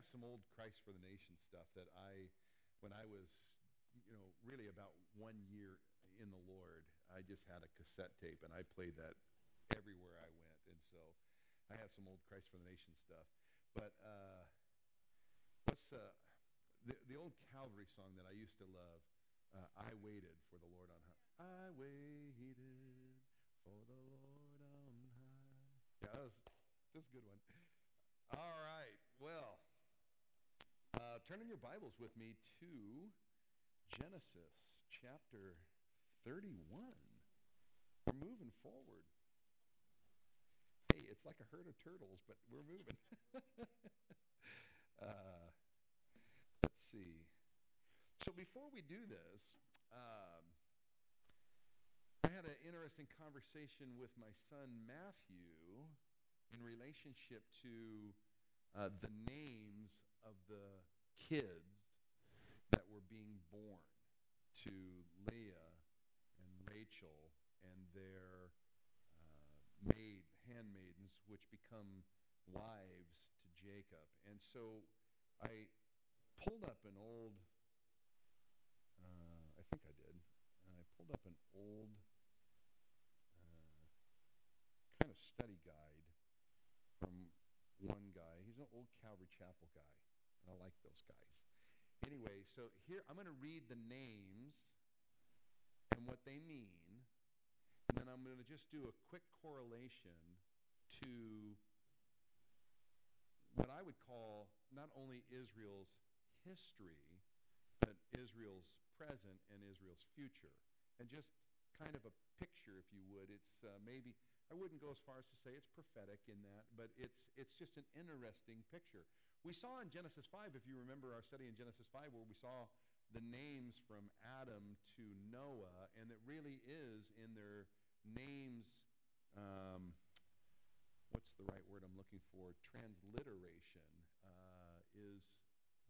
have some old Christ for the Nation stuff that I, when I was, you know, really about one year in the Lord, I just had a cassette tape and I played that everywhere I went. And so I have some old Christ for the Nation stuff. But uh, what's uh, the, the old Calvary song that I used to love? Uh, I waited for the Lord on high. I waited for the Lord on high. Yeah, that was, that's a good one. All right. Well, turn in your Bibles with me to Genesis chapter 31. We're moving forward. Hey, it's like a herd of turtles, but we're moving. uh, let's see. So before we do this, um, I had an interesting conversation with my son Matthew in relationship to uh, the names of the kids that were being born to Leah and Rachel and their uh, maid, handmaidens, which become wives to Jacob. And so I pulled up an old, uh, I think I did. I pulled up an old uh, kind of study guide from one guy. He's an old Calvary Chapel guy. I like those guys. Anyway, so here I'm going to read the names and what they mean. And then I'm going to just do a quick correlation to what I would call not only Israel's history, but Israel's present and Israel's future. And just kind of a picture, if you would. It's uh, maybe, I wouldn't go as far as to say it's prophetic in that, but it's, it's just an interesting picture. We saw in Genesis 5, if you remember our study in Genesis 5, where we saw the names from Adam to Noah, and it really is in their names, um, what's the right word I'm looking for? Transliteration uh, is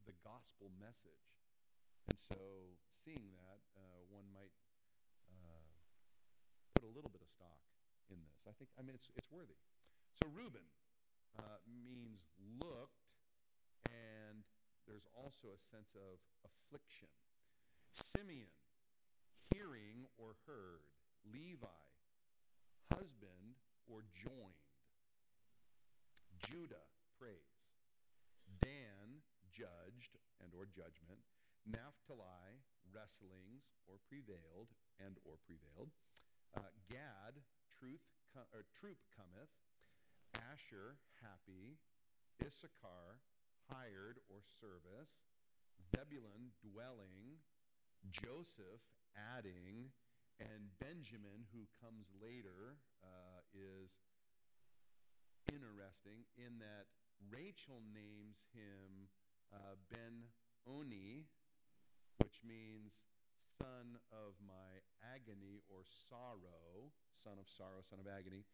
the gospel message. And so, seeing that, uh, one might uh, put a little bit of stock in this. I think, I mean, it's, it's worthy. So, Reuben uh, means looked, and there's also a sense of affliction. Simeon, hearing or heard. Levi, husband or joined. Judah, praise. Dan, judged and or judgment. Naphtali, wrestlings or prevailed and or prevailed. Uh, Gad, truth, com- or troop cometh. Asher, happy. Issachar, hired or service. Zebulun, dwelling. Joseph, adding. And Benjamin, who comes later, uh, is interesting in that Rachel names him uh, Ben Oni, which means son of my agony or sorrow, son of sorrow, son of agony.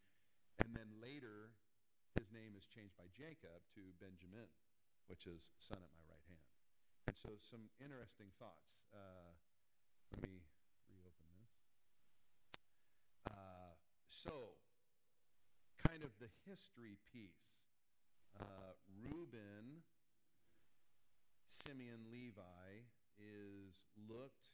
And then later, his name is changed by Jacob to Benjamin, which is son at my right hand. And so, some interesting thoughts. Uh, let me reopen this. Uh, so, kind of the history piece. Uh, Reuben, Simeon, Levi is looked.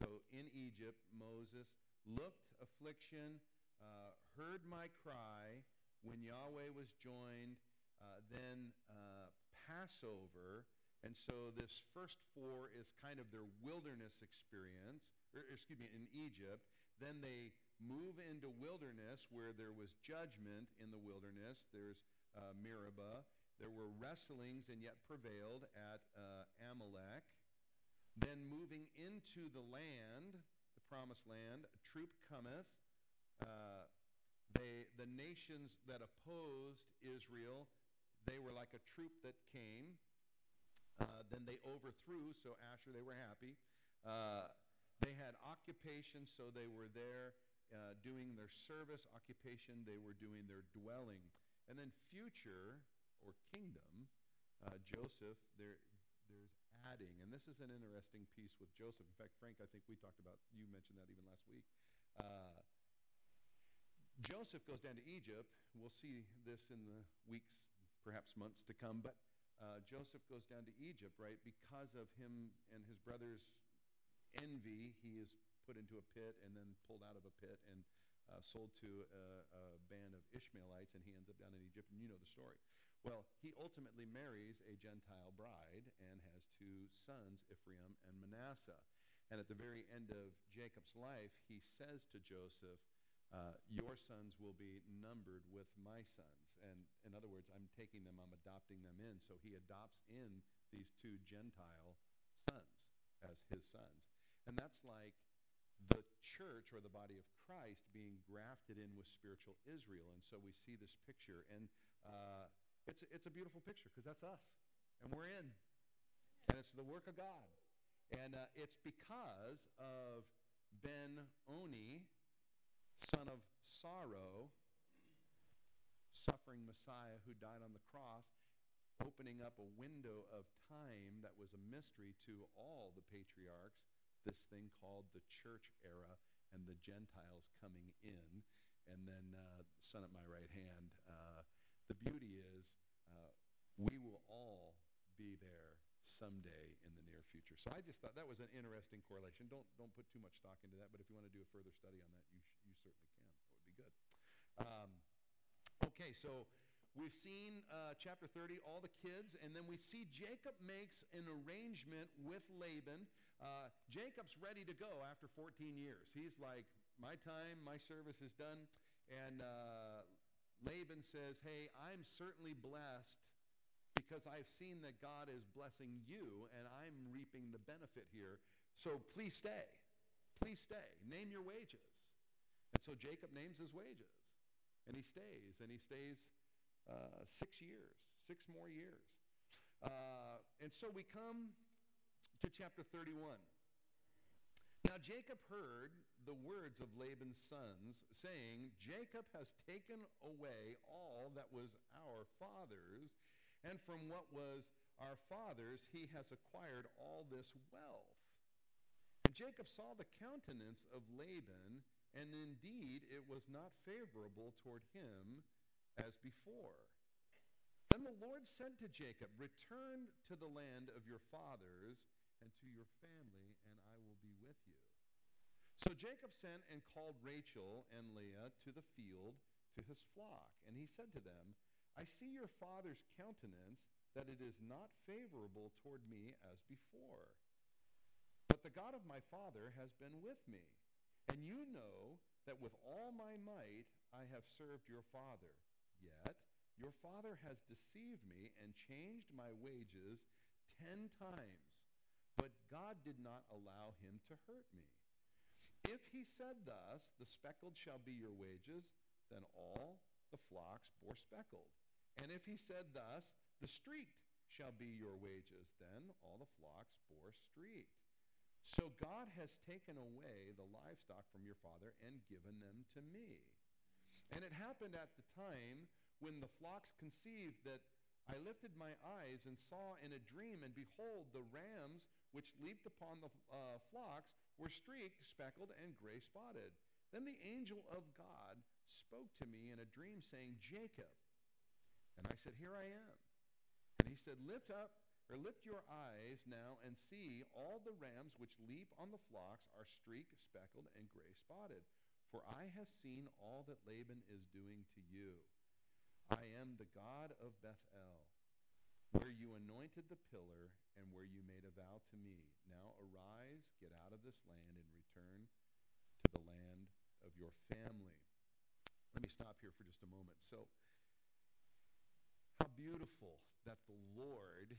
So in Egypt, Moses looked affliction, uh, heard my cry when Yahweh was joined, uh, then uh, Passover. And so this first four is kind of their wilderness experience, or excuse me, in Egypt. Then they move into wilderness where there was judgment in the wilderness. There's uh, Meribah. There were wrestlings and yet prevailed at uh, Amalek. Then moving into the land, the promised land, a troop cometh. Uh, they, the nations that opposed Israel, they were like a troop that came. Uh, then they overthrew, so Asher, they were happy. Uh, they had occupation, so they were there uh, doing their service occupation. They were doing their dwelling. And then future, or kingdom, uh, Joseph, there, there's adding. And this is an interesting piece with Joseph. In fact, Frank, I think we talked about, you mentioned that even last week. Uh, Joseph goes down to Egypt. We'll see this in the weeks, perhaps months to come. But uh, Joseph goes down to Egypt, right? Because of him and his brothers' envy, he is put into a pit and then pulled out of a pit and uh, sold to a, a band of Ishmaelites, and he ends up down in Egypt, and you know the story. Well, he ultimately marries a Gentile bride and has two sons, Ephraim and Manasseh. And at the very end of Jacob's life, he says to Joseph, uh, Your sons will be numbered with my sons. And in other words, I'm taking them, I'm adopting them in. So he adopts in these two Gentile sons as his sons. And that's like the church or the body of Christ being grafted in with spiritual Israel. And so we see this picture. And uh, it's, it's a beautiful picture because that's us. And we're in. And it's the work of God. And uh, it's because of Ben Oni, son of sorrow, suffering Messiah who died on the cross, opening up a window of time that was a mystery to all the patriarchs, this thing called the church era and the Gentiles coming in. And then, uh, son at my right hand, uh, the beauty is uh, we will all be there someday in the near future. So I just thought that was an interesting correlation. Don't, don't put too much stock into that, but if you want to do a further study on that, you, sh- you certainly can. That would be good. Um, Okay, so we've seen uh, chapter 30, all the kids, and then we see Jacob makes an arrangement with Laban. Uh, Jacob's ready to go after 14 years. He's like, my time, my service is done. And uh, Laban says, hey, I'm certainly blessed because I've seen that God is blessing you and I'm reaping the benefit here. So please stay. Please stay. Name your wages. And so Jacob names his wages. And he stays, and he stays uh, six years, six more years. Uh, and so we come to chapter 31. Now Jacob heard the words of Laban's sons, saying, Jacob has taken away all that was our father's, and from what was our father's he has acquired all this wealth. Jacob saw the countenance of Laban, and indeed it was not favorable toward him as before. Then the Lord said to Jacob, Return to the land of your fathers and to your family, and I will be with you. So Jacob sent and called Rachel and Leah to the field to his flock, and he said to them, I see your father's countenance, that it is not favorable toward me as before. But the God of my father has been with me and you know that with all my might I have served your father. Yet your father has deceived me and changed my wages ten times. But God did not allow him to hurt me. If he said thus, the speckled shall be your wages, then all the flocks bore speckled. And if he said thus, the streaked shall be your wages, then all the flocks bore streaked. So God has taken away the livestock from your father and given them to me. And it happened at the time when the flocks conceived that I lifted my eyes and saw in a dream, and behold, the rams which leaped upon the uh, flocks were streaked, speckled, and gray spotted. Then the angel of God spoke to me in a dream, saying, Jacob. And I said, Here I am. And he said, Lift up or lift your eyes now and see all the rams which leap on the flocks are streak, speckled, and gray spotted. For I have seen all that Laban is doing to you. I am the God of Bethel, where you anointed the pillar and where you made a vow to me. Now arise, get out of this land, and return to the land of your family. Let me stop here for just a moment. So, how beautiful that the Lord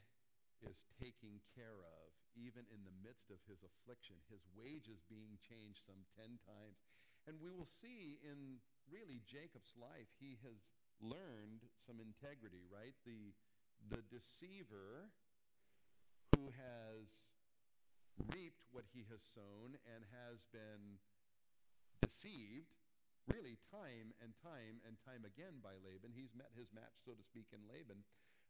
is taking care of, even in the midst of his affliction, his wages being changed some 10 times. And we will see in really Jacob's life, he has learned some integrity, right? The, the deceiver who has reaped what he has sown and has been deceived really time and time and time again by Laban. He's met his match, so to speak, in Laban.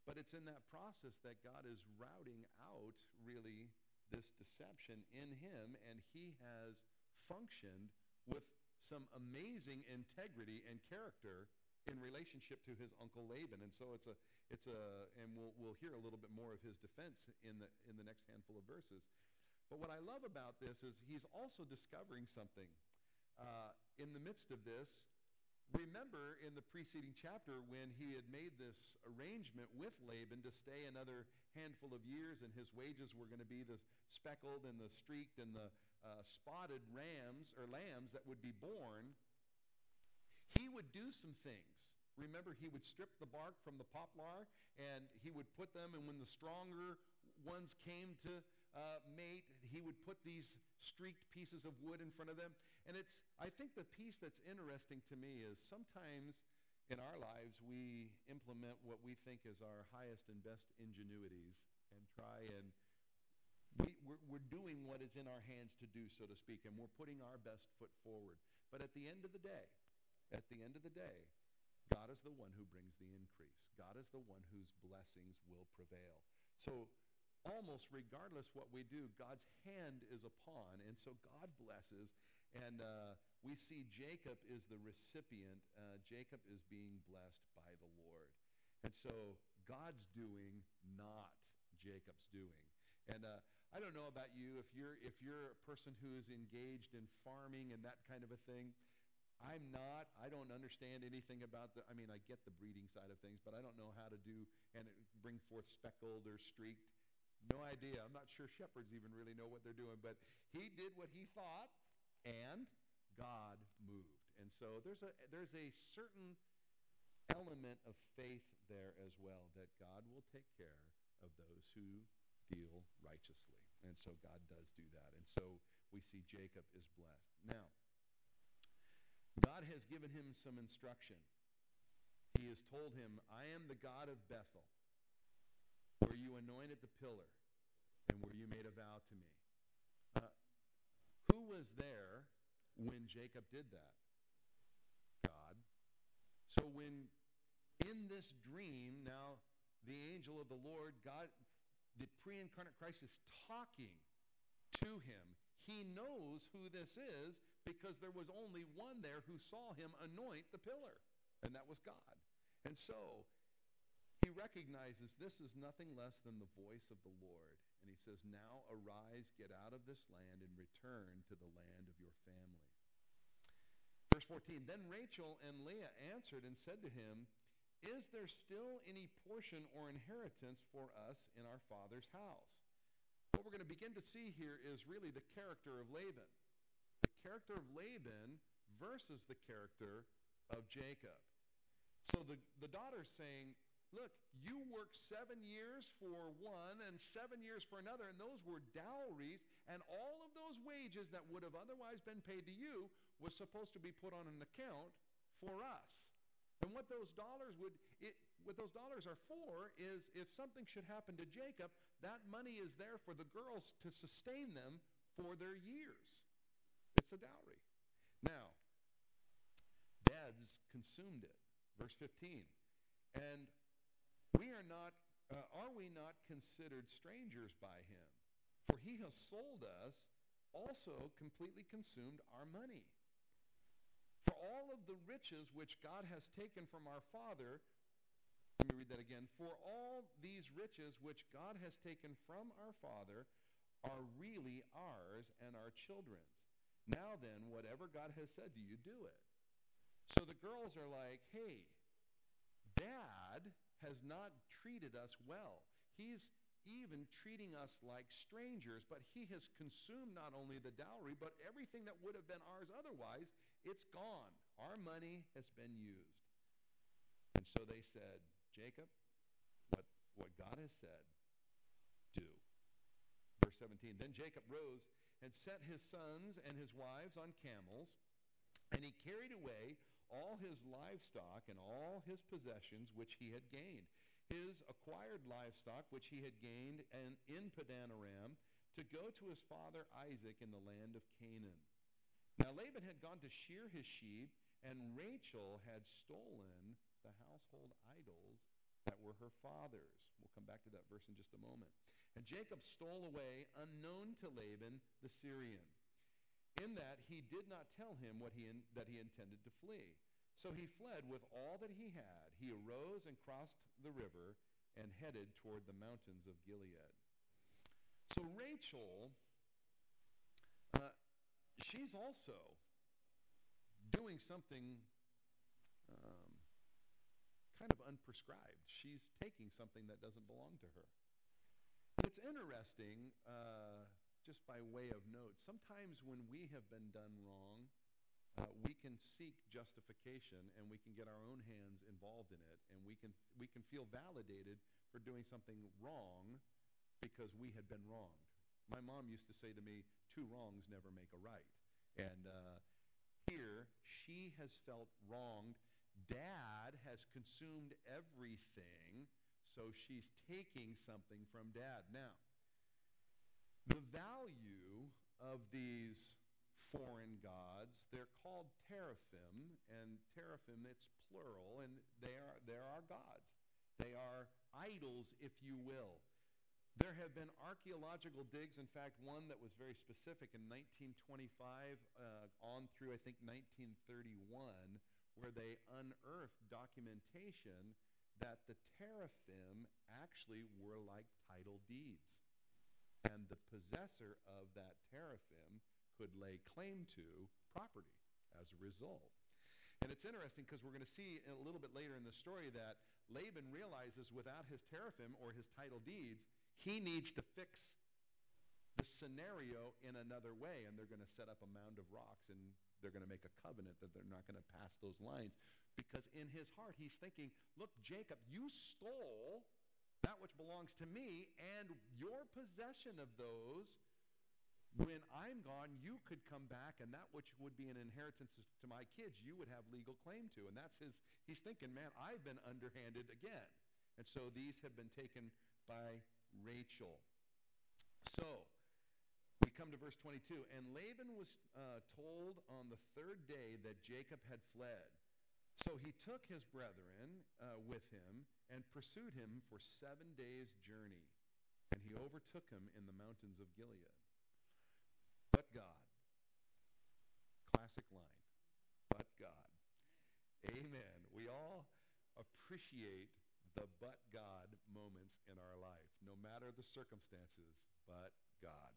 But it's in that process that God is routing out really this deception in him, and he has functioned with some amazing integrity and character in relationship to his uncle Laban. And so it's a, it's a, and we'll, we'll hear a little bit more of his defense in the, in the next handful of verses. But what I love about this is he's also discovering something. Uh, in the midst of this, remember in the preceding chapter when he had made this arrangement with Laban to stay another handful of years and his wages were going to be the speckled and the streaked and the uh, spotted rams or lambs that would be born, he would do some things. Remember, he would strip the bark from the poplar and he would put them, and when the stronger ones came to uh, mate, he would put these streaked pieces of wood in front of them. And it's, I think the piece that's interesting to me is sometimes in our lives we implement what we think is our highest and best ingenuities and try and we, we're, we're doing what is in our hands to do, so to speak, and we're putting our best foot forward. But at the end of the day, at the end of the day, God is the one who brings the increase. God is the one whose blessings will prevail. So almost regardless what we do, God's hand is upon, and so God blesses. And uh, we see Jacob is the recipient. Uh, Jacob is being blessed by the Lord. And so God's doing, not Jacob's doing. And uh, I don't know about you, if you're, if you're a person who is engaged in farming and that kind of a thing, I'm not. I don't understand anything about the. I mean, I get the breeding side of things, but I don't know how to do and bring forth speckled or streaked. No idea. I'm not sure shepherds even really know what they're doing. But he did what he thought, and God moved. And so there's a there's a certain element of faith there as well that God will take care of those who deal righteously. And so God does do that. And so we see Jacob is blessed. Now, God has given him some instruction. He has told him, I am the God of Bethel, where you anointed the pillar and where you made a vow to me. Uh, who was there when Jacob did that? God. So when in this dream, now the angel of the Lord, God, the pre-incarnate Christ is talking to him. He knows who this is because there was only one there who saw him anoint the pillar, and that was God. And so he recognizes this is nothing less than the voice of the Lord. And he says, Now arise, get out of this land, and return to the land of your family. Verse 14 Then Rachel and Leah answered and said to him, Is there still any portion or inheritance for us in our father's house? What we're going to begin to see here is really the character of Laban The character of Laban versus the character of Jacob. So the, the daughter's saying, look, you worked seven years for one and seven years for another, and those were dowries, and all of those wages that would have otherwise been paid to you was supposed to be put on an account for us. And what those dollars would, it, what those dollars are for is if something should happen to Jacob, that money is there for the girls to sustain them for their years. It's a dowry. Now, dads consumed it. Verse 15. And we are not, uh, are we not considered strangers by him? For he has sold us, also completely consumed our money. For all of the riches which God has taken from our father, let me read that again. For all these riches which God has taken from our father are really ours and our children's. Now then, whatever God has said to you, do it. So the girls are like, hey, dad has not treated us well. He's even treating us like strangers, but he has consumed not only the dowry, but everything that would have been ours otherwise, it's gone. Our money has been used. And so they said, Jacob, what, what God has said, do. Verse 17, then Jacob rose and set his sons and his wives on camels, and he carried away all his livestock and all his possessions which he had gained, his acquired livestock which he had gained and in Padan Aram, to go to his father Isaac in the land of Canaan. Now Laban had gone to shear his sheep, and Rachel had stolen the household idols that were her father's. We'll come back to that verse in just a moment. And Jacob stole away unknown to Laban the Syrian, in that he did not tell him what he in, that he intended to flee. So he fled with all that he had. He arose and crossed the river and headed toward the mountains of Gilead. So Rachel, uh, she's also doing something um, kind of unprescribed. She's taking something that doesn't belong to her. It's interesting, uh, just by way of note, sometimes when we have been done wrong, uh, we can seek justification and we can get our own hands involved in it and we can, we can feel validated for doing something wrong because we had been wronged. My mom used to say to me, two wrongs never make a right. And uh, here, she has felt wronged. Dad has consumed everything, so she's taking something from dad. Now, the value of these foreign gods. They're called teraphim, and teraphim, it's plural, and they are, they're gods. They are idols, if you will. There have been archaeological digs, in fact, one that was very specific in 1925 uh, on through, I think, 1931, where they unearthed documentation that the teraphim actually were like title deeds. And the possessor of that teraphim could lay claim to property as a result. And it's interesting because we're going to see a little bit later in the story that Laban realizes without his teraphim or his title deeds, he needs to fix the scenario in another way. And they're going to set up a mound of rocks and they're going to make a covenant that they're not going to pass those lines. Because in his heart, he's thinking, look, Jacob, you stole that which belongs to me, and your possession of those when I'm gone, you could come back, and that which would be an inheritance to my kids, you would have legal claim to. And that's his, he's thinking, man, I've been underhanded again. And so these have been taken by Rachel. So we come to verse 22. And Laban was uh, told on the third day that Jacob had fled. So he took his brethren uh, with him and pursued him for seven days' journey. And he overtook him in the mountains of Gilead. But God. Classic line. But God. Amen. We all appreciate the but God moments in our life, no matter the circumstances, but God.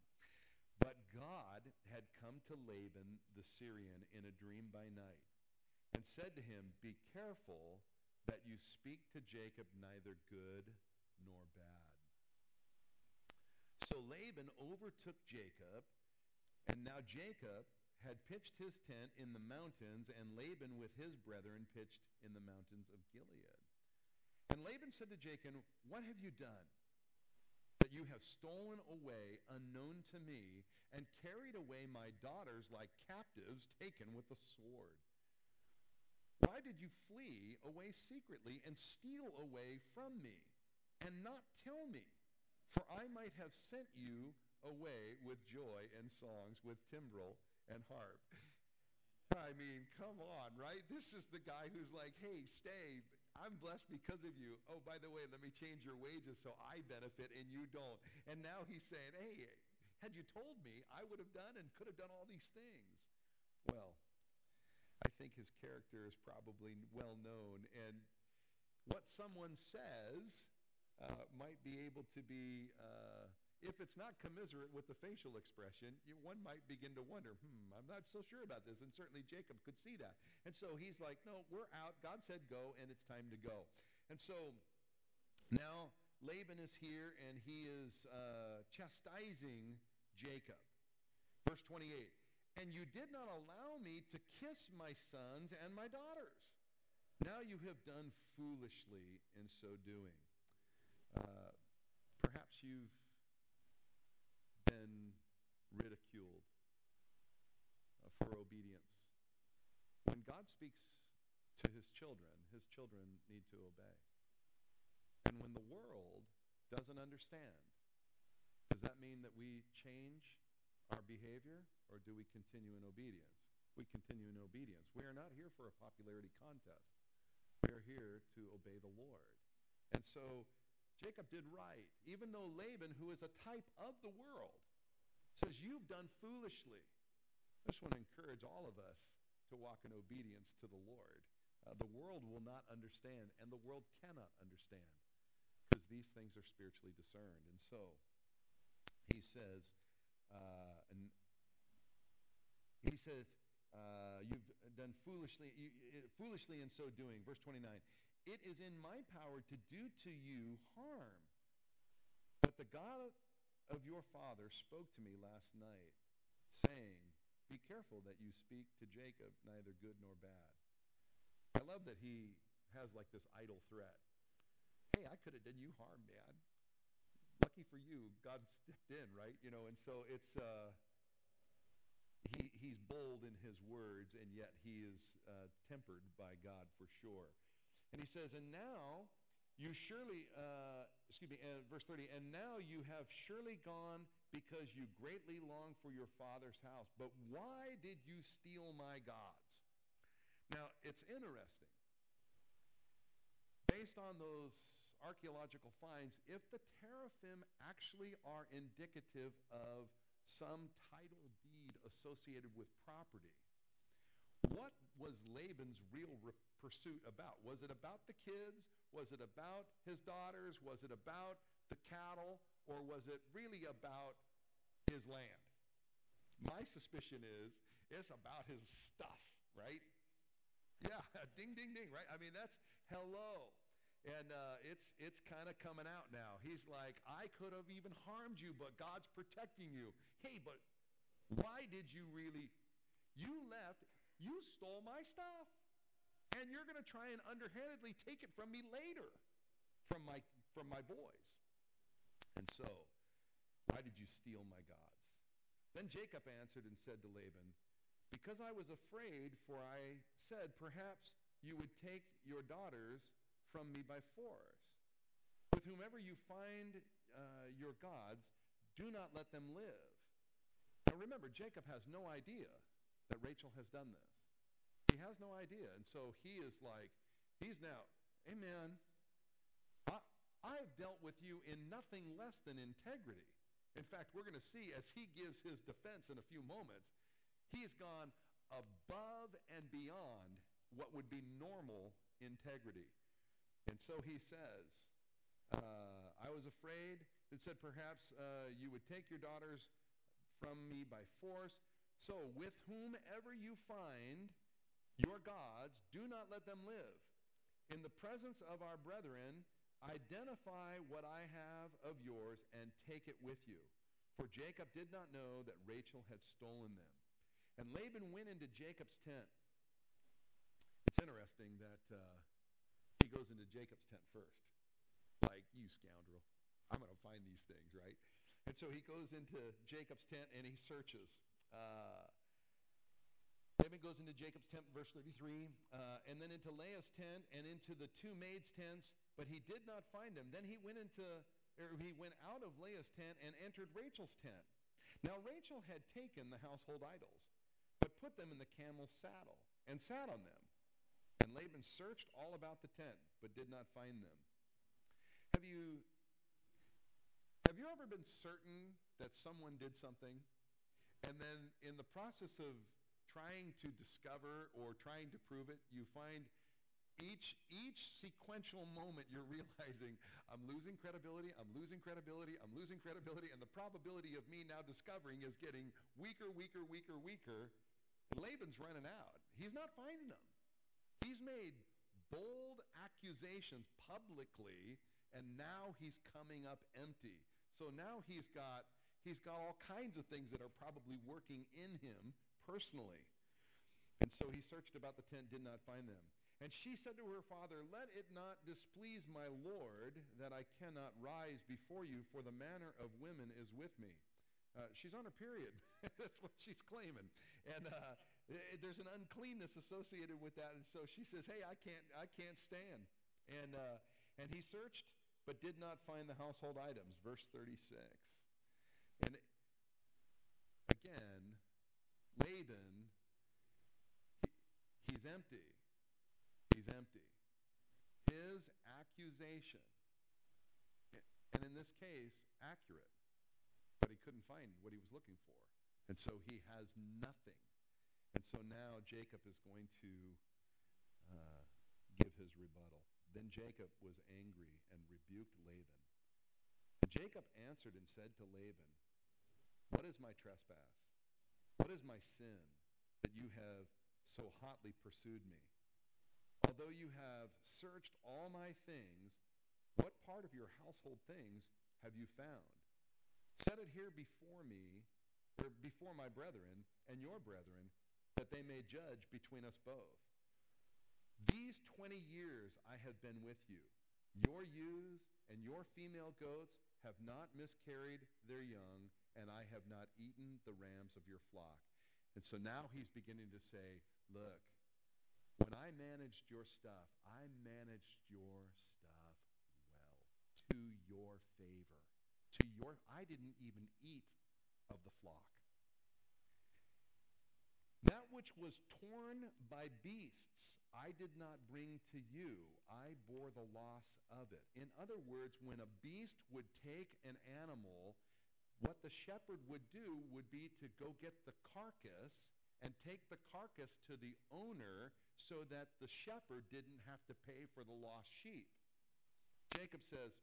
But God had come to Laban the Syrian in a dream by night and said to him, Be careful that you speak to Jacob neither good nor bad. So Laban overtook Jacob and now Jacob had pitched his tent in the mountains, and Laban with his brethren pitched in the mountains of Gilead. And Laban said to Jacob, What have you done? That you have stolen away, unknown to me, and carried away my daughters like captives taken with the sword. Why did you flee away secretly and steal away from me, and not tell me? For I might have sent you away with joy and songs, with timbrel and harp. I mean, come on, right? This is the guy who's like, hey, stay. I'm blessed because of you. Oh, by the way, let me change your wages so I benefit and you don't. And now he's saying, hey, had you told me, I would have done and could have done all these things. Well, I think his character is probably well known. And what someone says uh, might be able to be. Uh, if it's not commiserate with the facial expression, you, one might begin to wonder, hmm, I'm not so sure about this. And certainly Jacob could see that. And so he's like, no, we're out. God said go, and it's time to go. And so now Laban is here, and he is uh, chastising Jacob. Verse 28 And you did not allow me to kiss my sons and my daughters. Now you have done foolishly in so doing. Uh, perhaps you've been ridiculed uh, for obedience. When God speaks to his children, his children need to obey. And when the world doesn't understand, does that mean that we change our behavior or do we continue in obedience? We continue in obedience. We are not here for a popularity contest. We are here to obey the Lord. And so Jacob did right, even though Laban, who is a type of the world, says, You've done foolishly. I just want to encourage all of us to walk in obedience to the Lord. uh, the world will not understand, and the world cannot understand because these things are spiritually discerned. And so he says, uh, and he says, uh, you've done foolishly, you, foolishly in so doing. Verse 29. It is in my power to do to you harm. But the God of your father spoke to me last night, saying, Be careful that you speak to Jacob neither good nor bad. I love that he has like this idle threat. Hey, I could have done you harm, man. Lucky for you, God stepped in, right? You know, and so it's uh, he he's bold in his words, and yet he is uh, tempered by God for sure. And he says, And now you surely, uh, excuse me, uh, verse 30, and now you have surely gone because you greatly long for your father's house. But why did you steal my gods? Now, it's interesting. Based on those archaeological finds, if the teraphim actually are indicative of some title deed associated with property, what was Laban's real re- pursuit about? Was it about the kids? Was it about his daughters? Was it about the cattle? Or was it really about his land? My suspicion is it's about his stuff, right? Yeah, ding, ding, ding, right? I mean, that's hello. And uh, it's, it's kind of coming out now. He's like, I could have even harmed you, but God's protecting you. Hey, but why did you really? You left you stole my stuff. And you're going to try and underhandedly take it from me later from my, from my boys. And so, why did you steal my gods? Then Jacob answered and said to Laban, Because I was afraid, for I said, Perhaps you would take your daughters from me by force. With whomever you find uh, your gods, do not let them live. Now remember, Jacob has no idea that Rachel has done this. He has no idea. And so he is like, he's now, amen. I, I've dealt with you in nothing less than integrity. In fact, we're going to see as he gives his defense in a few moments, he's gone above and beyond what would be normal integrity. And so he says, uh, I was afraid that said, perhaps uh, you would take your daughters from me by force. So, with whomever you find your gods, do not let them live. In the presence of our brethren, identify what I have of yours and take it with you. For Jacob did not know that Rachel had stolen them. And Laban went into Jacob's tent. It's interesting that uh, goes into Jacob's tent first. Like, you scoundrel. I'm going to find these things, right? And so he goes into Jacob's tent and he searches. Uh, Laban goes into Jacob's tent, verse 33, uh, and then into Leah's tent and into the two maids' tents, but he did not find them. Then he went into, or he went out of Leah's tent and entered Rachel's tent. Now Rachel had taken the household idols, but put them in the camel's saddle and sat on them. And Laban searched all about the tent, but did not find them. Have you have you ever been certain that someone did something and then in the process of trying to discover or trying to prove it, you find each each sequential moment you're realizing I'm losing credibility, I'm losing credibility, I'm losing credibility, and the probability of me now discovering is getting weaker, weaker, weaker, weaker. Laban's running out. He's not finding them. He's made bold accusations publicly, and now he's coming up empty. So now he's got he's got all kinds of things that are probably working in him personally. And so he searched about the tent, did not find them. And she said to her father, Let it not displease my Lord that I cannot rise before you, for the manner of women is with me. Uh, she's on her period. That's what she's claiming. And uh, it, there's an uncleanness associated with that. And so she says, Hey, I can't, I can't stand. And, uh, and he searched, but did not find the household items. Verse 36. And again, Laban, he, he's empty. He's empty. His accusation, and in this case, accurate, but he couldn't find what he was looking for. And so he has nothing. And so now Jacob is going to uh, give his rebuttal. Then Jacob was angry and rebuked Laban. And Jacob answered and said to Laban, What is my trespass? What is my sin that you have so hotly pursued me? Although you have searched all my things, what part of your household things have you found? Set it here before me, or before my brethren and your brethren, that they may judge between us both. These 20 years I have been with you. Your ewes and your female goats have not miscarried their young, and I have not eaten the rams of your flock. And so now he's beginning to say, look, when I managed your stuff, I managed your stuff well, to your favor. To your I didn't even eat of the flock. That which was torn by beasts, I did not bring to you. I bore the loss of it. In other words, when a beast would take an animal, what the shepherd would do would be to go get the carcass and take the carcass to the owner so that the shepherd didn't have to pay for the lost sheep. Jacob says,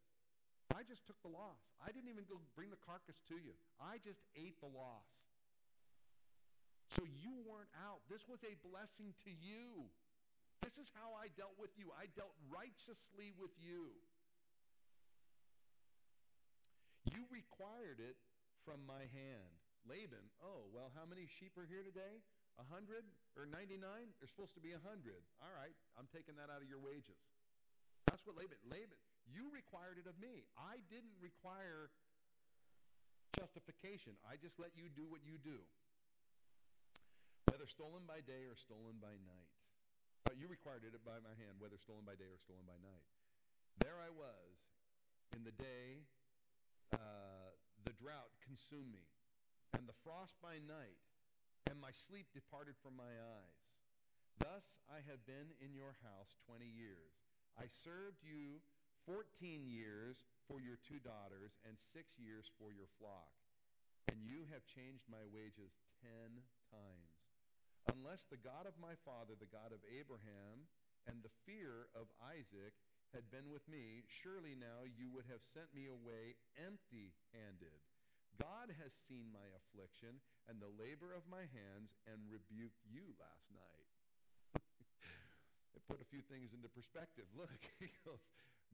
I just took the loss. I didn't even go bring the carcass to you. I just ate the loss. So you weren't out. This was a blessing to you. This is how I dealt with you. I dealt righteously with you. You required it from my hand. Laban, oh, well, how many sheep are here today? A hundred or 99? There's supposed to be a hundred. All right, I'm taking that out of your wages. That's what Laban, Laban, you required it of me. I didn't require justification. I just let you do what you do whether stolen by day or stolen by night. Uh, you required it by my hand, whether stolen by day or stolen by night. There I was in the day, uh, the drought consumed me, and the frost by night, and my sleep departed from my eyes. Thus I have been in your house 20 years. I served you 14 years for your two daughters and six years for your flock. And you have changed my wages 10 times. Unless the God of my father, the God of Abraham, and the fear of Isaac had been with me, surely now you would have sent me away empty handed. God has seen my affliction and the labor of my hands and rebuked you last night. it put a few things into perspective. Look, he goes,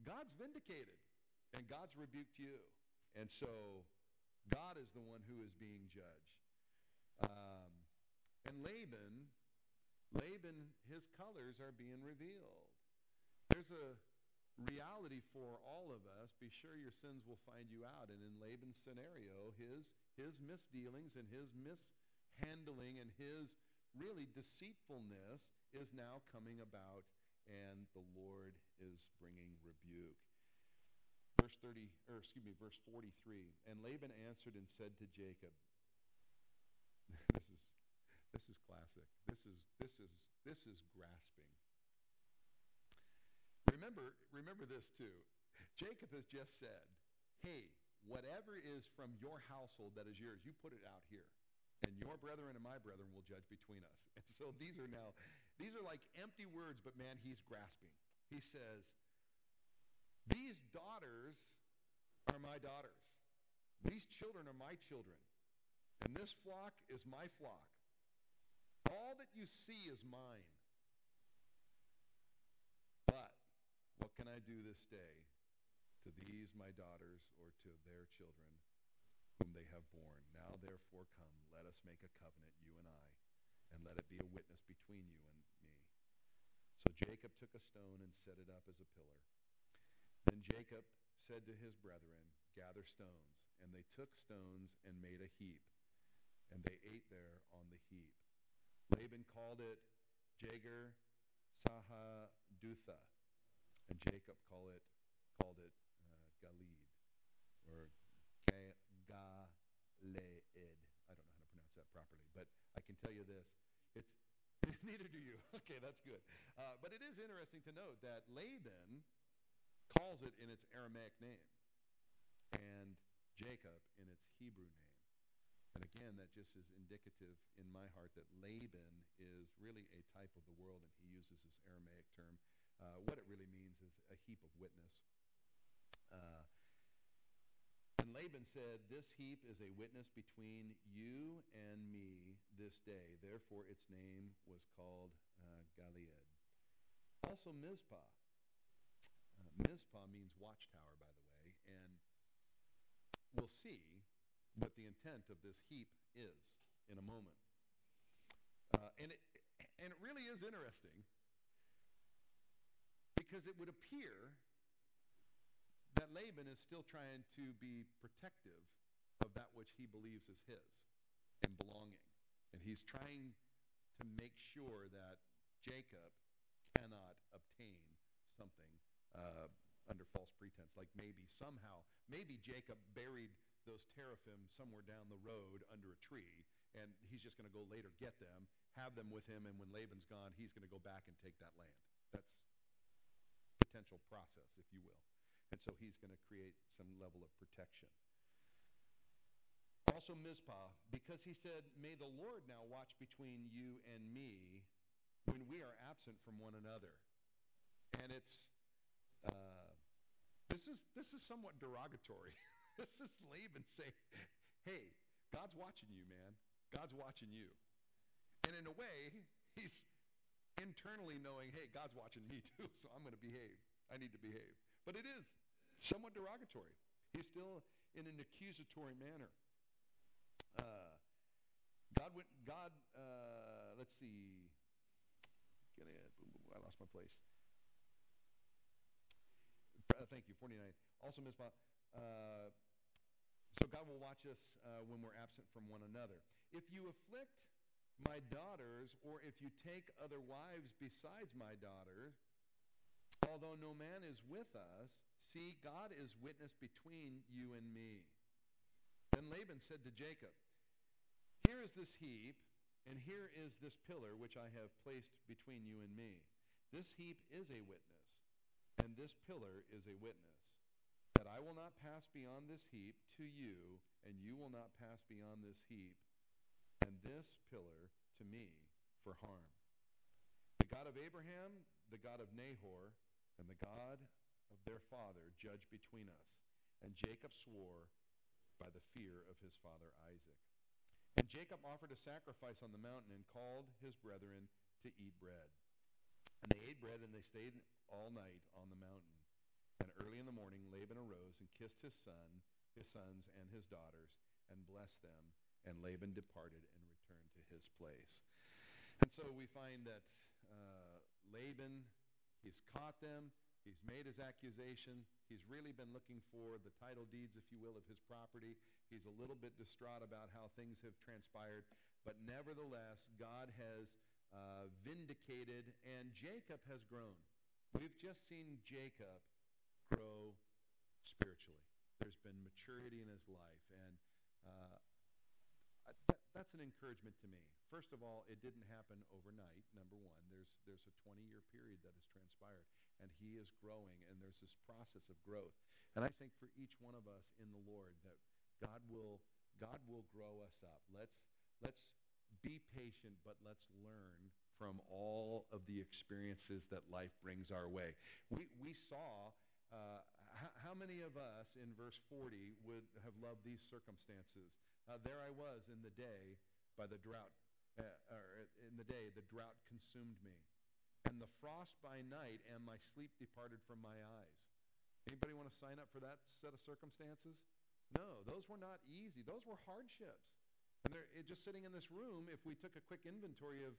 God's vindicated and God's rebuked you. And so God is the one who is being judged. Um, and Laban, Laban, his colors are being revealed. There's a reality for all of us. Be sure your sins will find you out. And in Laban's scenario, his, his misdealings and his mishandling and his really deceitfulness is now coming about, and the Lord is bringing rebuke. Verse 30, or excuse me, verse 43. And Laban answered and said to Jacob, this is this is classic. This is this is this is grasping. Remember remember this too. Jacob has just said, "Hey, whatever is from your household that is yours, you put it out here." And your brethren and my brethren will judge between us. And so these are now, these are like empty words, but man, he's grasping. He says, These daughters are my daughters. These children are my children. And this flock is my flock. All that you see is mine. But what can I do this day to these my daughters or to their children whom they have born? Now therefore come, let us make a covenant, you and I, and let it be a witness between you and me. So Jacob took a stone and set it up as a pillar. Then Jacob said to his brethren, Gather stones. And they took stones and made a heap, and they ate there on the heap. Laban called it Jegar Sahadutha, and Jacob called it called it uh, Galid or Galeed. I don't know how to pronounce that properly, but I can tell you this: it's neither do you. Okay, that's good. Uh, but it is interesting to note that Laban calls it in its Aramaic name, and Jacob in its Hebrew name. And again, that just is indicative in my heart that Laban is really a type of the world, and he uses this Aramaic term Uh, what it really means is a heap of witness. Uh, and Laban said, This heap is a witness between you and me this day. Therefore, its name was called uh. Also, Mizpah. Uh, Mizpah means watchtower, by the way, and we'll see what the intent of this heap is in a moment. Uh, and, it, and it really is interesting because it would appear that Laban is still trying to be protective of that which he believes is his and belonging. And he's trying to make sure that Jacob cannot obtain something uh, under false pretense. Like maybe somehow, maybe Jacob buried those teraphim somewhere down the road under a tree, and he's just going to go later get them, have them with him, and when Laban's gone, he's going to go back and take that land. That's potential process, if you will. And so he's going to create some level of protection. Also, Mizpah, because he said, May the Lord now watch between you and me when we are absent from one another. And it's, uh, this, is, this is somewhat derogatory. this is Laban saying, Hey, God's watching you, man. God's watching you. And in a way, he's internally knowing, hey, God's watching me too, so I'm going to behave. I need to behave. But it is somewhat derogatory. He's still in an accusatory manner. Uh, God went, God, uh, let's see. I lost my place. Uh, thank you, 49. Also, Mizpah. Uh, so God will watch us uh, when we're absent from one another. If you afflict my daughters, or if you take other wives besides my daughter, Although no man is with us, see, God is witness between you and me. Then Laban said to Jacob, Here is this heap, and here is this pillar which I have placed between you and me. This heap is a witness, and this pillar is a witness, I will not pass beyond this heap to you, and you will not pass beyond this heap and this pillar to me for harm. The God of Abraham, the God of Nahor, and the God of their father judge between us. And Jacob swore by the fear of his father Isaac. And Jacob offered a sacrifice on the mountain and called his brethren to eat bread. And they ate bread and they stayed all night on the mountain. And early in the morning Laban arose and kissed his son, his sons, and his daughters, and blessed them. And Laban departed and returned to his place. And so we find that uh, Laban He's caught them. He's made his accusation. He's really been looking for the title deeds, if you will, of his property. He's a little bit distraught about how things have transpired. But nevertheless, God has uh, vindicated, and Jacob has grown. We've just seen Jacob grow spiritually. There's been maturity in his life. And uh, that, that's an encouragement to me. First of all, it didn't happen overnight, number one. There's, there's a 20-year period that has transpired, and he is growing, and there's this process of growth. And I think for each one of us in the Lord that God will, God will grow us up. Let's, let's be patient, but let's learn from all of the experiences that life brings our way. We, we saw uh, how many of us in verse 40 would have loved these circumstances? Uh, there I was in the day by the drought, uh, or in the day the drought consumed me, and the frost by night, and my sleep departed from my eyes. Anybody want to sign up for that set of circumstances? No, those were not easy. Those were hardships. And they're, just sitting in this room, if we took a quick inventory of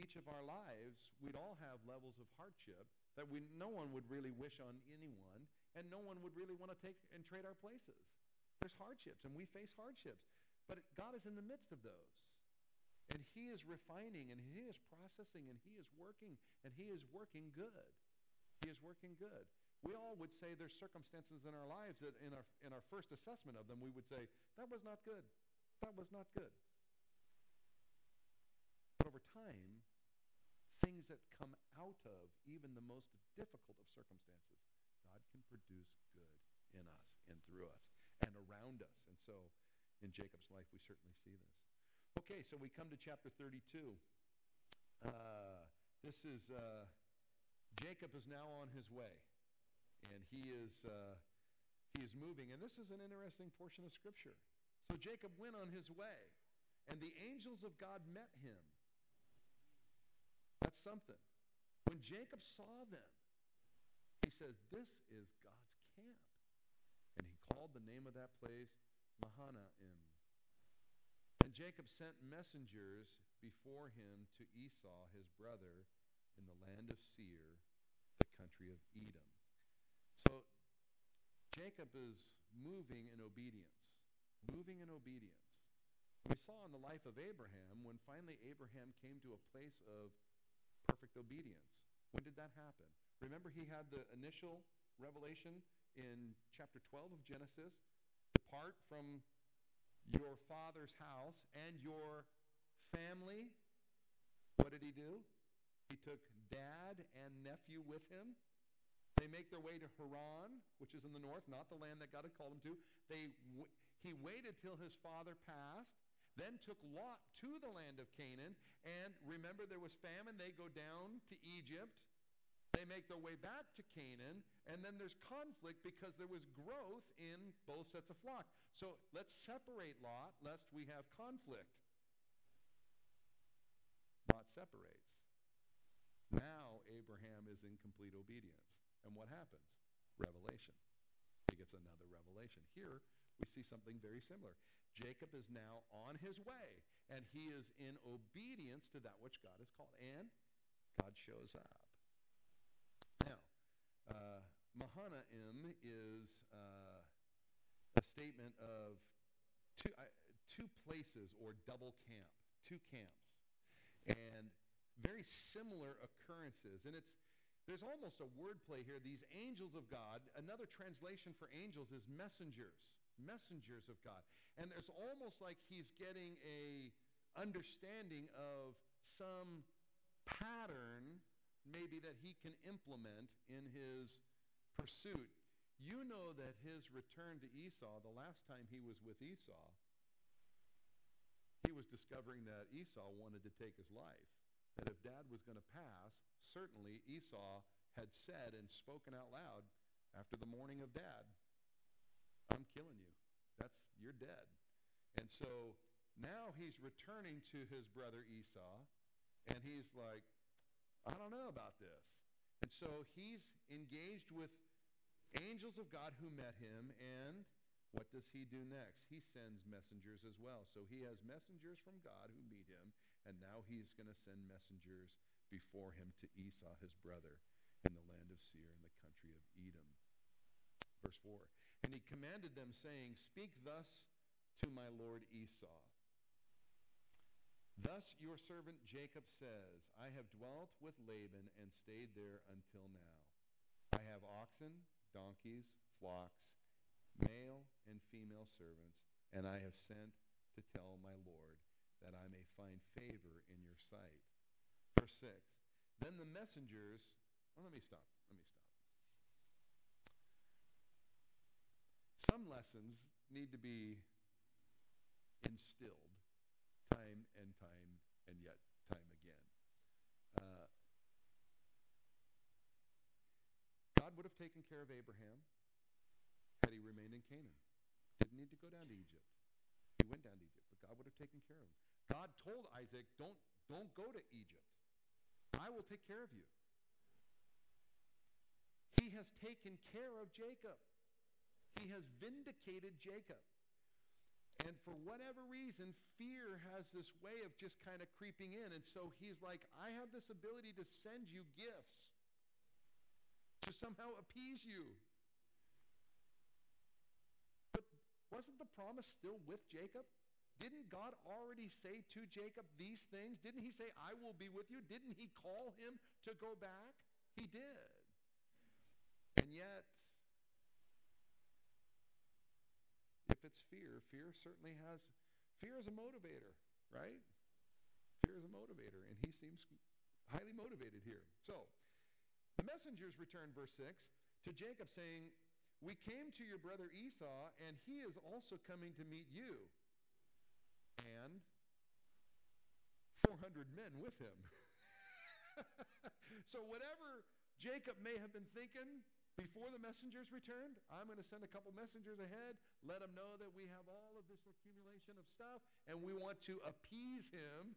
each of our lives, we'd all have levels of hardship that we, no one would really wish on anyone, and no one would really want to take and trade our places. There's hardships, and we face hardships. But God is in the midst of those. And he is refining, and he is processing, and he is working, and he is working good. He is working good. We all would say there's circumstances in our lives that in our, in our first assessment of them, we would say, that was not good. That was not good. Over time, things that come out of even the most difficult of circumstances, God can produce good in us and through us and around us. And so in Jacob's life, we certainly see this. Okay, so we come to chapter 32. Uh, this is uh, Jacob is now on his way, and he is, uh, he is moving. And this is an interesting portion of Scripture. So Jacob went on his way, and the angels of God met him. That's something. When Jacob saw them, he says, This is God's camp. And he called the name of that place Mahanaim. And Jacob sent messengers before him to Esau, his brother, in the land of Seir, the country of Edom. So Jacob is moving in obedience, moving in obedience. We saw in the life of Abraham when finally Abraham came to a place of perfect obedience. When did that happen? Remember, he had the initial revelation in chapter 12 of Genesis depart from your father's house and your family. What did he do? He took dad and nephew with him. They make their way to Haran, which is in the north, not the land that God had called him to. They, he waited till his father passed, then took Lot to the land of Canaan. And remember, there was famine. They go down to Egypt. They make their way back to Canaan, and then there's conflict because there was growth in both sets of flock. So let's separate Lot, lest we have conflict. Lot separates. Now Abraham is in complete obedience. And what happens? Revelation. He gets another revelation. Here we see something very similar. Jacob is now on his way, and he is in obedience to that which God has called. And God shows up. Now, uh, Mahanaim is uh, a statement of two, uh, two places or double camp, two camps, and very similar occurrences. And it's there's almost a wordplay here. These angels of God, another translation for angels is messengers, messengers of God. And there's almost like he's getting a understanding of some pattern maybe that he can implement in his pursuit. You know that his return to Esau, the last time he was with Esau, he was discovering that Esau wanted to take his life. That if dad was going to pass, certainly Esau had said and spoken out loud after the mourning of dad, I'm killing you. That's you're dead. And so now he's returning to his brother Esau, and he's like, I don't know about this. And so he's engaged with angels of God who met him, and what does he do next? He sends messengers as well. So he has messengers from God who meet him, and now he's going to send messengers before him to Esau, his brother, in the land of Seir, in the country of Edom. Verse 4 And he commanded them, saying, Speak thus to my lord Esau. Thus your servant Jacob says, I have dwelt with Laban and stayed there until now. I have oxen, donkeys, flocks, male and female servants, and I have sent to tell my Lord that I may find favor in your sight. Verse 6 Then the messengers, well, let me stop. Let me stop. Some lessons need to be instilled time and time and yet time again. Uh, God would have taken care of Abraham had he remained in Canaan. Didn't need to go down to Egypt. He went down to Egypt, but God would have taken care of him. God told Isaac, don't, don't go to Egypt. I will take care of you. He has taken care of Jacob. He has vindicated Jacob. And for whatever reason, fear has this way of just kind of creeping in. And so he's like, I have this ability to send you gifts to somehow appease you. But wasn't the promise still with Jacob? Didn't God already say to Jacob these things? Didn't he say, I will be with you? Didn't he call him to go back? He did. And yet, if it's fear, fear certainly has, fear is a motivator, right? Fear is a motivator, and he seems highly motivated here. So, the messengers return, verse 6, to Jacob saying, We came to your brother Esau, and he is also coming to meet you. And 400 men with him. so, whatever Jacob may have been thinking before the messengers returned, I'm going to send a couple messengers ahead, let him know that we have all of this accumulation of stuff, and we want to appease him.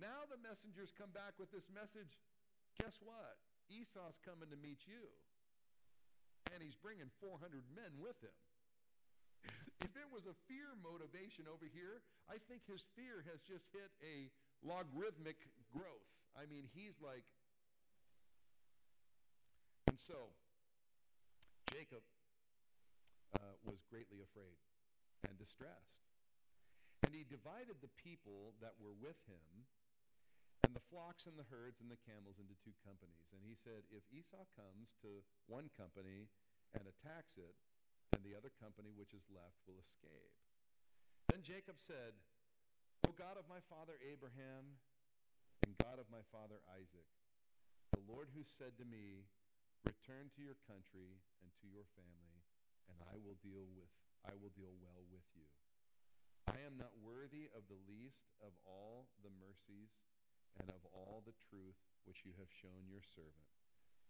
Now the messengers come back with this message. Guess what? Esau's coming to meet you. And he's bringing 400 men with him. If it was a fear motivation over here, I think his fear has just hit a logarithmic growth. I mean, he's like. And so, Jacob uh, was greatly afraid and distressed. And he divided the people that were with him and the flocks and the herds and the camels into two companies. And he said, If Esau comes to one company and attacks it, then the other company which is left will escape. Then Jacob said, O God of my father Abraham and God of my father Isaac, the Lord who said to me, Return to your country and to your family, and I will deal with I will deal well with you. I am not worthy of the least of all the mercies and of all the truth which you have shown your servant.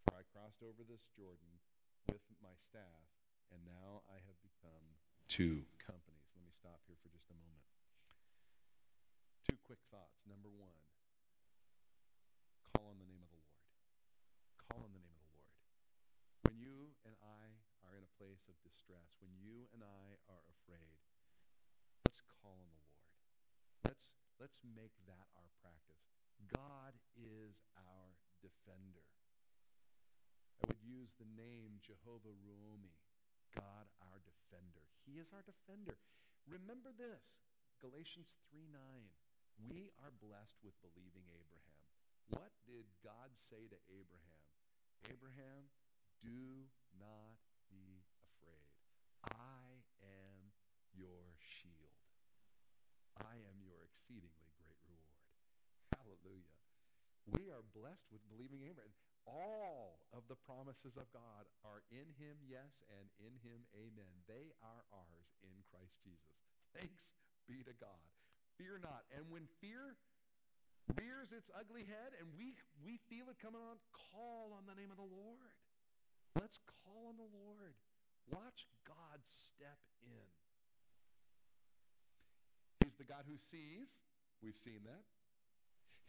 For I crossed over this Jordan with my staff, and now I have become two companies. Let me stop here for just a moment. Two quick thoughts. Number one, call on the name of the Lord. Call on the name of the Lord. When you and I are in a place of distress, when you and I are afraid, let's call on the Lord. Let's, let's make that our practice. God is our defender. I would use the name Jehovah Ruomi, God our defender. He is our defender. Remember this, Galatians 3 9. We are blessed with believing Abraham. What did God say to Abraham? Abraham, do not be afraid. I am your shield. I am your exceedingly great reward. Hallelujah. We are blessed with believing Abraham. All of the promises of God are in him, yes, and in him, amen. They are ours in Christ Jesus. Thanks be to God. Fear not. And when fear rears its ugly head and we, we feel it coming on, call on the name of the Lord. Let's call on the Lord. Watch God step in. He's the God who sees. We've seen that.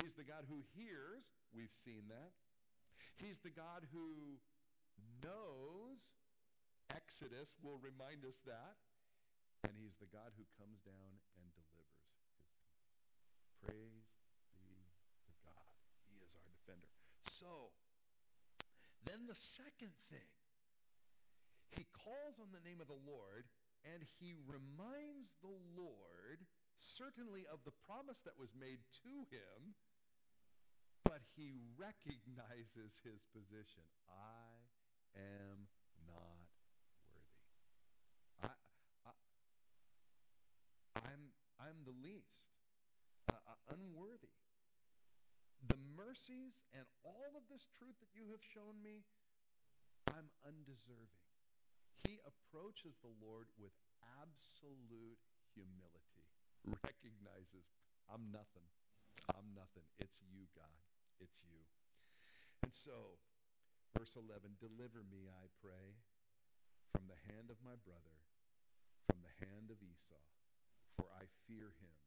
He's the God who hears. We've seen that. He's the God who knows. Exodus will remind us that. And he's the God who comes down and delivers his people. Praise be to God. He is our defender. So, then the second thing, he calls on the name of the Lord and he reminds the Lord certainly of the promise that was made to him but he recognizes his position. I am not worthy. I, I, I'm, I'm the least, uh, uh, unworthy. The mercies and all of this truth that you have shown me, I'm undeserving. He approaches the Lord with absolute humility, recognizes, I'm nothing. I'm nothing. It's you, God. It's you. And so, verse 11 Deliver me, I pray, from the hand of my brother, from the hand of Esau, for I fear him,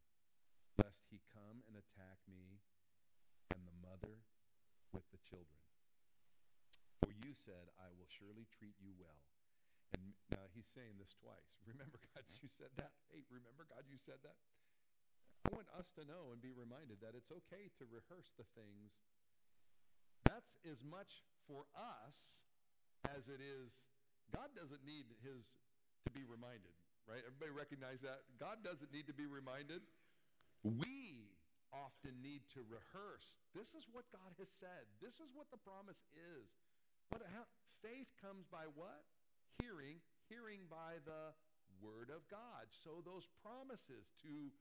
lest he come and attack me and the mother with the children. For you said, I will surely treat you well. And now he's saying this twice. Remember, said that? Hey, remember, God, you said that? I want us to know and be reminded that it's okay to rehearse the things. That's as much for us as it is. God doesn't need his to be reminded, right? Everybody recognize that? God doesn't need to be reminded. We often need to rehearse. This is what God has said. This is what the promise is. What how, faith comes by what? Hearing, hearing by the word of God. So those promises to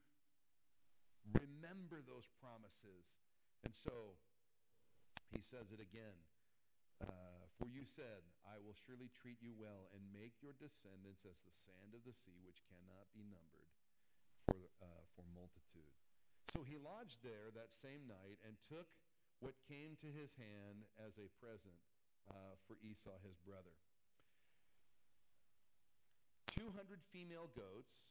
Remember those promises. And so he says it again. Uh, for you said, I will surely treat you well and make your descendants as the sand of the sea, which cannot be numbered for, uh, for multitude. So he lodged there that same night and took what came to his hand as a present uh, for Esau, his brother. 200 female goats,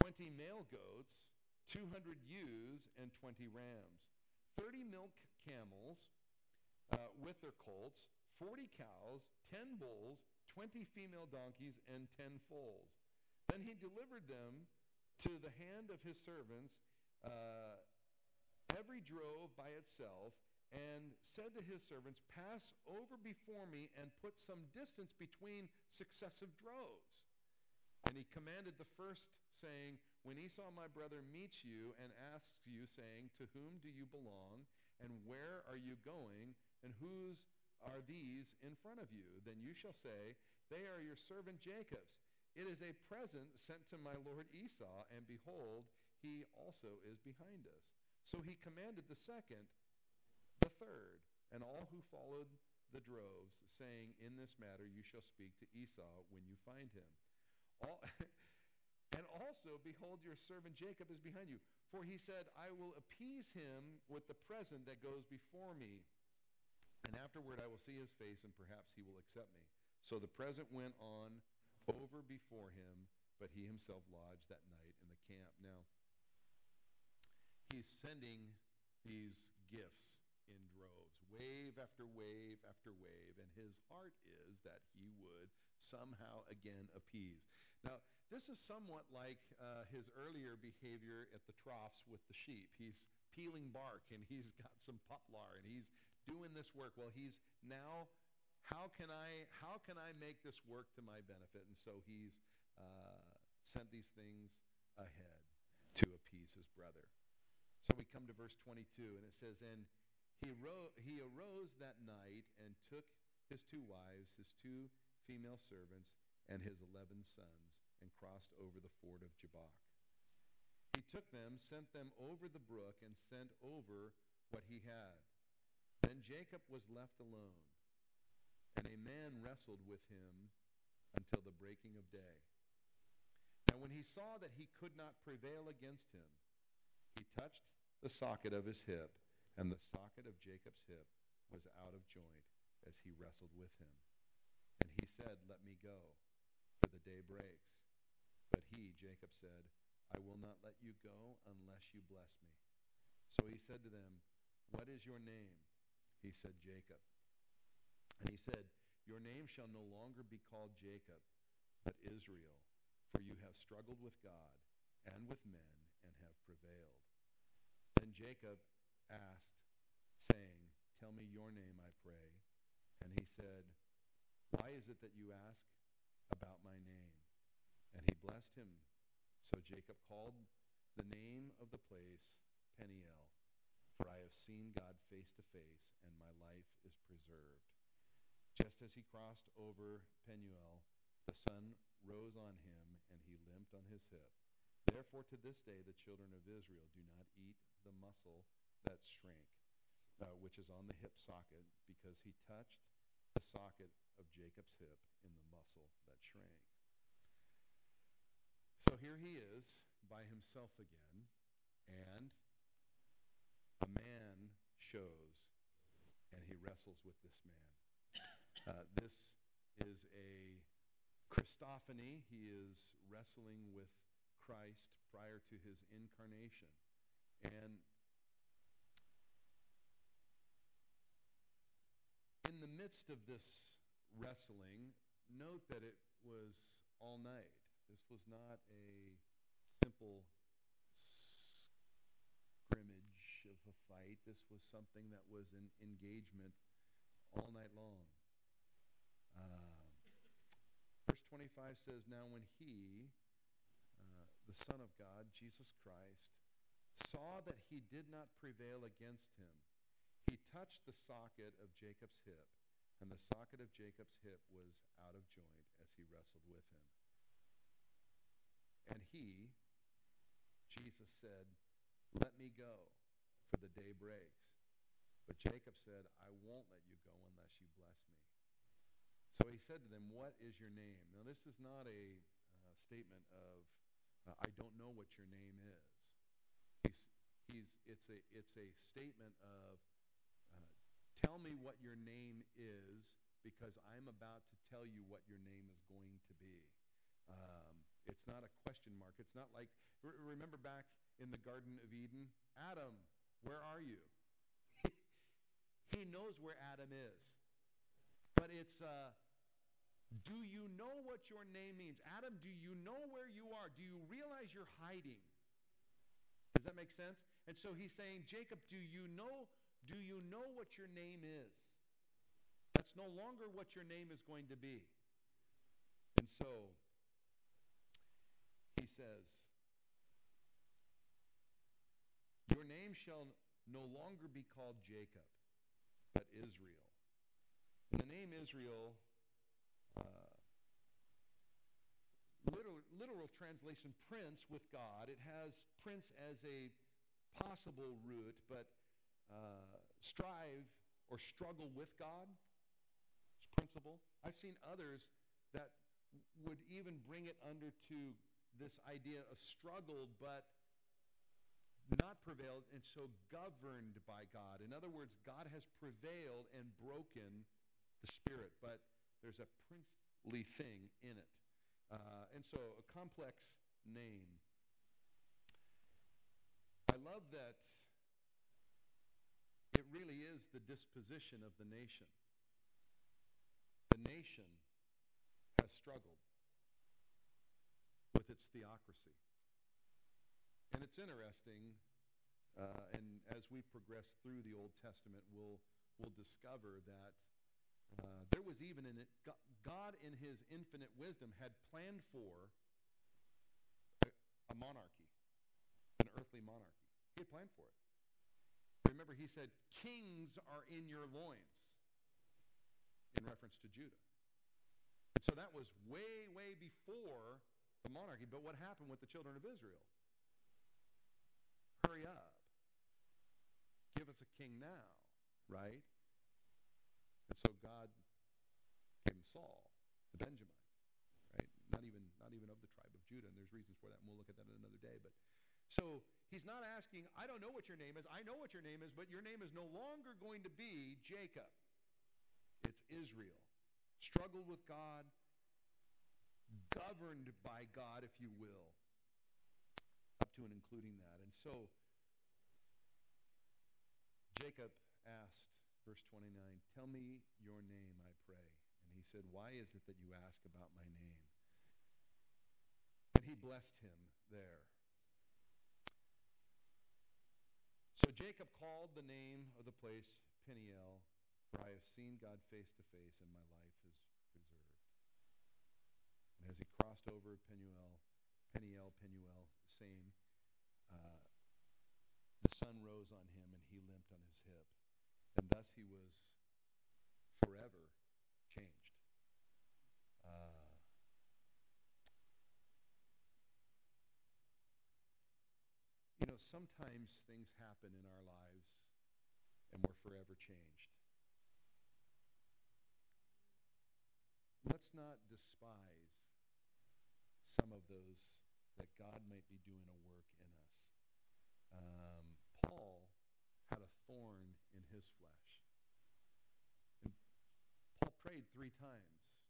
20 male goats, 200 ewes, and 20 rams, 30 milk camels uh, with their colts, 40 cows, 10 bulls, 20 female donkeys, and 10 foals. Then he delivered them to the hand of his servants, uh, every drove by itself, and said to his servants, Pass over before me and put some distance between successive droves. And he commanded the first, saying, When Esau my brother meets you and asks you, saying, To whom do you belong, and where are you going, and whose are these in front of you? Then you shall say, They are your servant Jacob's. It is a present sent to my lord Esau, and behold, he also is behind us. So he commanded the second, the third, and all who followed the droves, saying, In this matter you shall speak to Esau when you find him. All, and also, behold, your servant Jacob is behind you. For he said, I will appease him with the present that goes before me. And afterward I will see his face, and perhaps he will accept me. So the present went on over before him, but he himself lodged that night in the camp. Now, he's sending these gifts in droves, wave after wave after wave, and his heart is that he would somehow again appease. Now, this is somewhat like uh, his earlier behavior at the troughs with the sheep. He's peeling bark and he's got some poplar and he's doing this work. Well, he's now how can I how can I make this work to my benefit? And so he's uh, sent these things ahead to appease his brother. So we come to verse 22, and it says, And he, ro- he arose that night and took his two wives, his two female servants, and his eleven sons, and crossed over the ford of Jabbok. He took them, sent them over the brook, and sent over what he had. Then Jacob was left alone and a man wrestled with him until the breaking of day. Now, when he saw that he could not prevail against him, he touched the socket of his hip, and the socket of Jacob's hip was out of joint as he wrestled with him. And he said, Let me go, day breaks. But he, Jacob, said, I will not let you go unless you bless me. So he said to them, What is your name? He said, Jacob. And he said, Your name shall no longer be called Jacob, but Israel, for you have struggled with God and with men and have prevailed. Then Jacob asked, saying, Tell me your name, I pray. And he said, Why is it that you ask about my name? And he blessed him. So Jacob called the name of the place Peniel, for I have seen God face to face, and my life is preserved. Just as he crossed over Penuel, the sun rose on him, and he limped on his hip. Therefore, to this day, the children of Israel do not eat the muscle that shrank, uh, which is on the hip socket, because he touched the socket of Jacob's hip in the muscle that shrank. So here he is by himself again, and a man shows, and he wrestles with this man. Uh, this is a Christophany. He is wrestling with Christ prior to his incarnation. And in the midst of this wrestling, note that it was all night. This was not a simple scrimmage of a fight. This was something that was an engagement all night long. Uh, verse 25 says, Now when he, uh, the Son of God, Jesus Christ, saw that he did not prevail against him, touched the socket of Jacob's hip, and the socket of Jacob's hip was out of joint as he wrestled with him. And he, Jesus said, Let me go, for the day breaks. But Jacob said, I won't let you go unless you bless me. So he said to them, What is your name? Now, this is not a uh, statement of, uh, I don't know what your name is. He's, he's, it's, a, it's a statement of, Tell me what your name is because I'm about to tell you what your name is going to be. Um, it's not a question mark. It's not like, re- remember back in the Garden of Eden? Adam, where are you? he knows where Adam is. But it's, uh, do you know what your name means? Adam, do you know where you are? Do you realize you're hiding? Does that make sense? And so he's saying, Jacob, do you know, do you know what your name is? That's no longer what your name is going to be. And so he says, Your name shall no longer be called Jacob, but Israel. And the name Israel uh, literal, literal translation, prince with God. It has prince as a possible root, but uh, strive or struggle with God principle. I've seen others that would even bring it under to this idea of struggle, but not prevailed, and so governed by God. In other words, God has prevailed and broken the spirit, but there's a princely thing in it. Uh, and so a complex name. I love that is the disposition of the nation. The nation has struggled with its theocracy. And it's interesting, uh, and as we progress through the Old Testament, we'll, we'll discover that uh, there was even in it, God in his infinite wisdom had planned for a, a monarchy, an earthly monarchy. He had planned for it. Remember, he said, Kings are in your loins, in reference to Judah. And so that was way, way before the monarchy. But what happened with the children of Israel? Hurry up. Give us a king now, right? And so God gave him Saul, the Benjamin, right? Not even, not even of the tribe of Judah, and there's reasons for that, and we'll look at that another day. But so he's not asking, I don't know what your name is. I know what your name is, but your name is no longer going to be Jacob. It's Israel. Struggled with God, governed by God, if you will, up to and including that. And so Jacob asked, verse 29, Tell me your name, I pray. And he said, Why is it that you ask about my name? And he blessed him there. So Jacob called the name of the place Peniel, for I have seen God face to face, and my life is preserved. And as he crossed over Peniel, Peniel, Penuel, same, uh, the sun rose on him, and he limped on his hip. And thus he was forever changed. Uh, you know, sometimes things happen in our lives and we're forever changed. Let's not despise some of those that God might be doing a work in us. Um, Paul had a thorn in his flesh. And Paul prayed three times.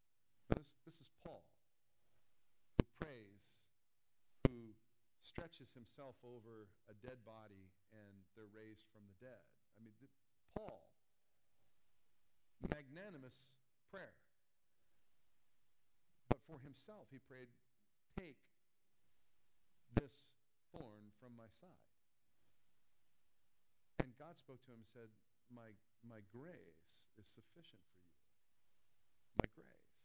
This, this is Paul, who prays, who stretches himself over a dead body and they're raised from the dead. I mean, Paul, magnanimous prayer. But for himself, he prayed, Take this thorn from my side. And God spoke to him and said, My, my grace is sufficient for you. My grace.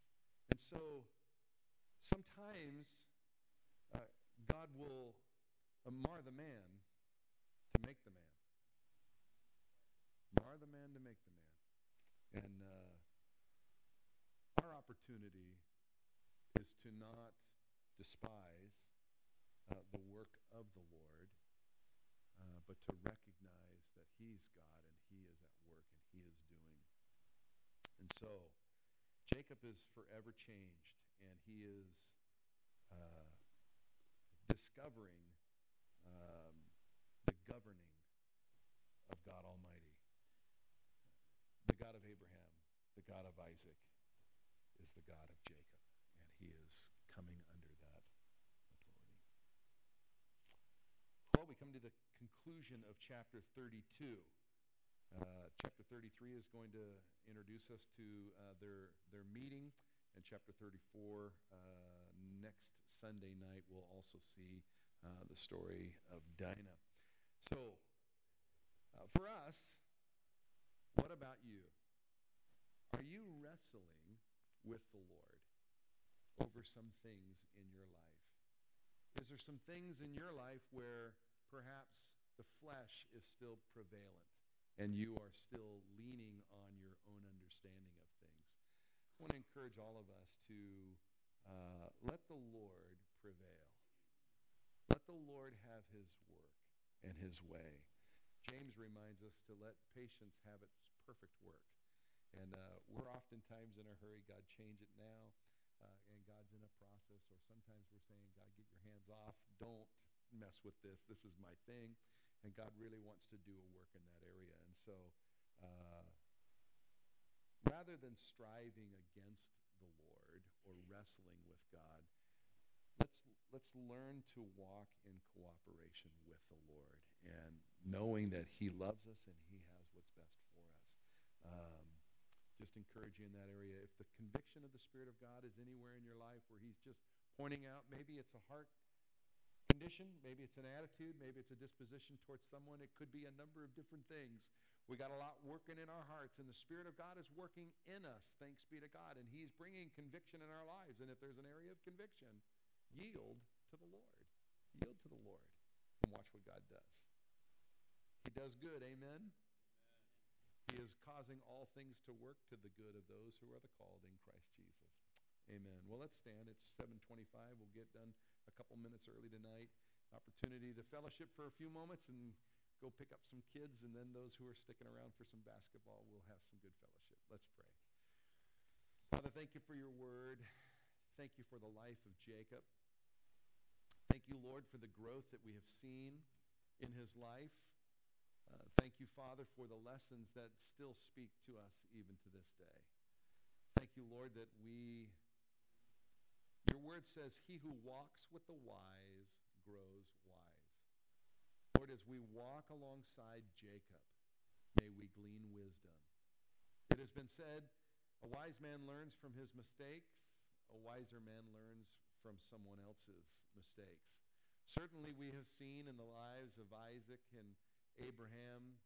And so sometimes uh, God will uh, mar the man to make the man. Mar the man to make the man. And uh, our opportunity is to not despise uh, the work of the Lord, uh, but to recognize that He's God and He is at work and He is doing. And so, Jacob is forever changed, and he is uh, discovering um, the governing of God Almighty, the God of Abraham, the God of Isaac is the God of Jacob, and he is coming under that authority. Well, we come to the conclusion of chapter 32. Uh, chapter 33 is going to introduce us to uh, their, their meeting, and chapter 34 uh, next Sunday night we'll also see uh, the story of Dinah. So, uh, for us, what about you? Are you wrestling with the Lord over some things in your life? Is there some things in your life where perhaps the flesh is still prevalent and you are still leaning on your own understanding of things? I want to encourage all of us to uh, let the Lord prevail. Let the Lord have his work and his way. James reminds us to let patience have its perfect work. And uh, we're oftentimes in a hurry. God, change it now. Uh, and God's in a process. Or sometimes we're saying, God, get your hands off. Don't mess with this. This is my thing. And God really wants to do a work in that area. And so uh, rather than striving against or wrestling with God, let's, let's learn to walk in cooperation with the Lord and knowing that he loves us and he has what's best for us. Um, just encourage you in that area. If the conviction of the Spirit of God is anywhere in your life where He's just pointing out, maybe it's a heart condition, maybe it's an attitude, maybe it's a disposition towards someone, it could be a number of different things. We got a lot working in our hearts, and the Spirit of God is working in us, thanks be to God, and He's bringing conviction in our lives. And if there's an area of conviction, yield to the Lord. Yield to the Lord, and watch what God does. He does good, amen? He is causing all things to work to the good of those who are the called in Christ Jesus. Amen. Well, let's stand. It's 725. We'll get done a couple minutes early tonight. Opportunity to fellowship for a few moments and go pick up some kids, and then those who are sticking around for some basketball will have some good fellowship. Let's pray. Father, thank you for your word. Thank you for the life of Jacob. Thank you, Lord, for the growth that we have seen in his life. Uh, thank you, Father, for the lessons that still speak to us even to this day. Thank you, Lord, that we, your word says, he who walks with the wise grows. Lord, as we walk alongside Jacob, may we glean wisdom. It has been said, a wise man learns from his mistakes, a wiser man learns from someone else's mistakes. Certainly, we have seen in the lives of Isaac and Abraham,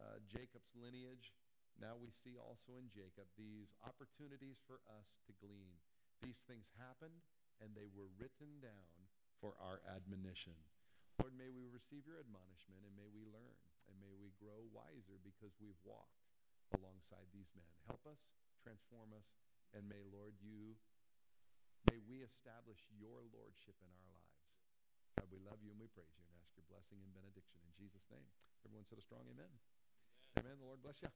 uh, Jacob's lineage. Now we see also in Jacob these opportunities for us to glean. These things happened, and they were written down for our admonition. Lord, may we receive your admonishment, and may we learn, and may we grow wiser because we've walked alongside these men. Help us, transform us, and may, Lord, you, may we establish your lordship in our lives. God, we love you and we praise you and ask your blessing and benediction in Jesus' name. Everyone said a strong amen. Amen. amen. The Lord bless you.